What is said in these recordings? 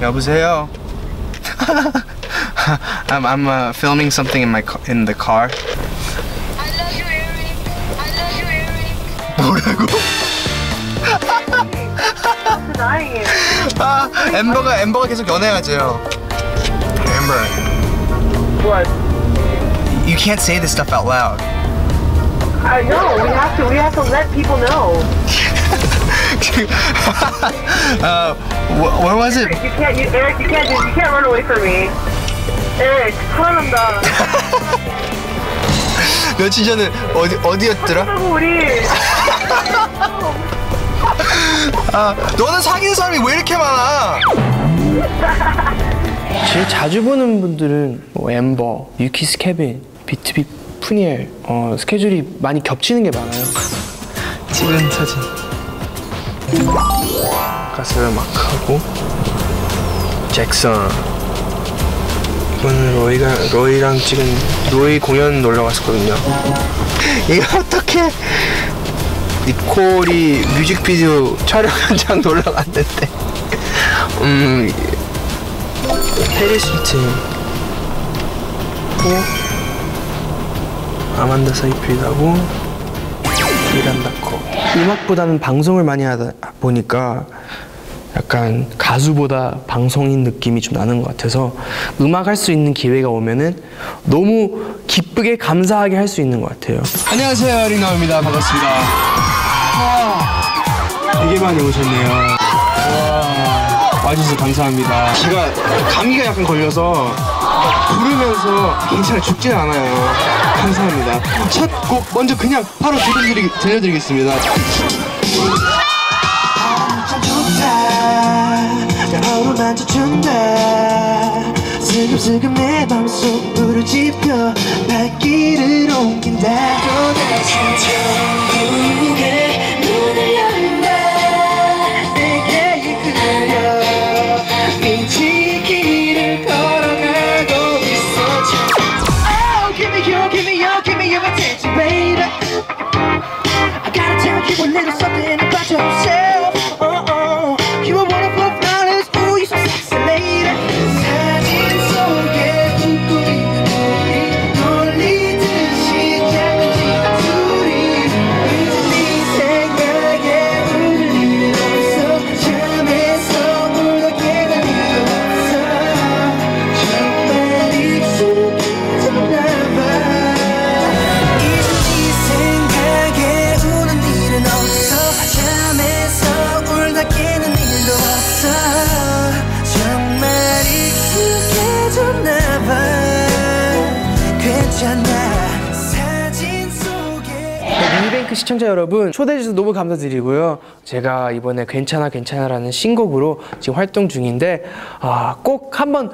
여보세요. I'm I'm uh, filming something in my ca- in the car. I love you, Eric. I love you, Eric. 뭐라고? denying it. 아, 엠버가 엠버가 계속 연애하재요. Amber, What? you can't say this stuff out loud. I know. We have to. We have to let people know. uh, wh- where was it? You can't. You, Eric, you can't. do- You can't run away from me. Eric, 화난다. 며칠 전에 어디 어디였더라? 우리. 아, 너는 사귀는 사람이 왜 이렇게 많아? 제일 자주 보는 분들은 뭐 엠버, 유키스 케빈, 비트비 푸니엘 어, 스케줄이 많이 겹치는 게 많아요. 찍은 사진. 가스를 막 하고 잭슨. 이거는 로이가 로이랑 찍은 로이 공연 놀러 갔었거든요. 이거 어떻게? 니콜이 뮤직비디오 촬영 현장 놀러 갔는데 음 페리스 고 아만다 사이프리드하고 미란다 코 음악보다는 방송을 많이 하다 보니까 약간 가수보다 방송인 느낌이 좀 나는 것 같아서 음악 할 수 있는 기회가 오면은 너무 기쁘게 감사하게 할 수 있는 것 같아요. 안녕하세요, 링나입니다. 반갑습니다. 와, 되게 많이 오셨네요. 와, 와주셔서 감사합니다. 제가 감기가 약간 걸려서 부르면서 괜찮아 죽진 않아요. 감사합니다. 첫 곡 먼저 그냥 바로 들려드리, 들려드리겠습니다. 슬금슬금 내 맘속 불을 지펴 발길을 옮긴다 또다시 your give me your attention baby I gotta tell you a little something about yourself. 속에 미니뱅크 시청자 여러분 초대해 주셔서 너무 감사드리고요. 제가 이번에 괜찮아 괜찮아라는 신곡으로 지금 활동 중인데 아, 꼭 한번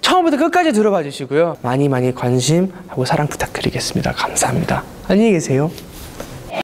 처음부터 끝까지 들어봐 주시고요. 많이 많이 관심하고 사랑 부탁드리겠습니다. 감사합니다. 안녕히 계세요.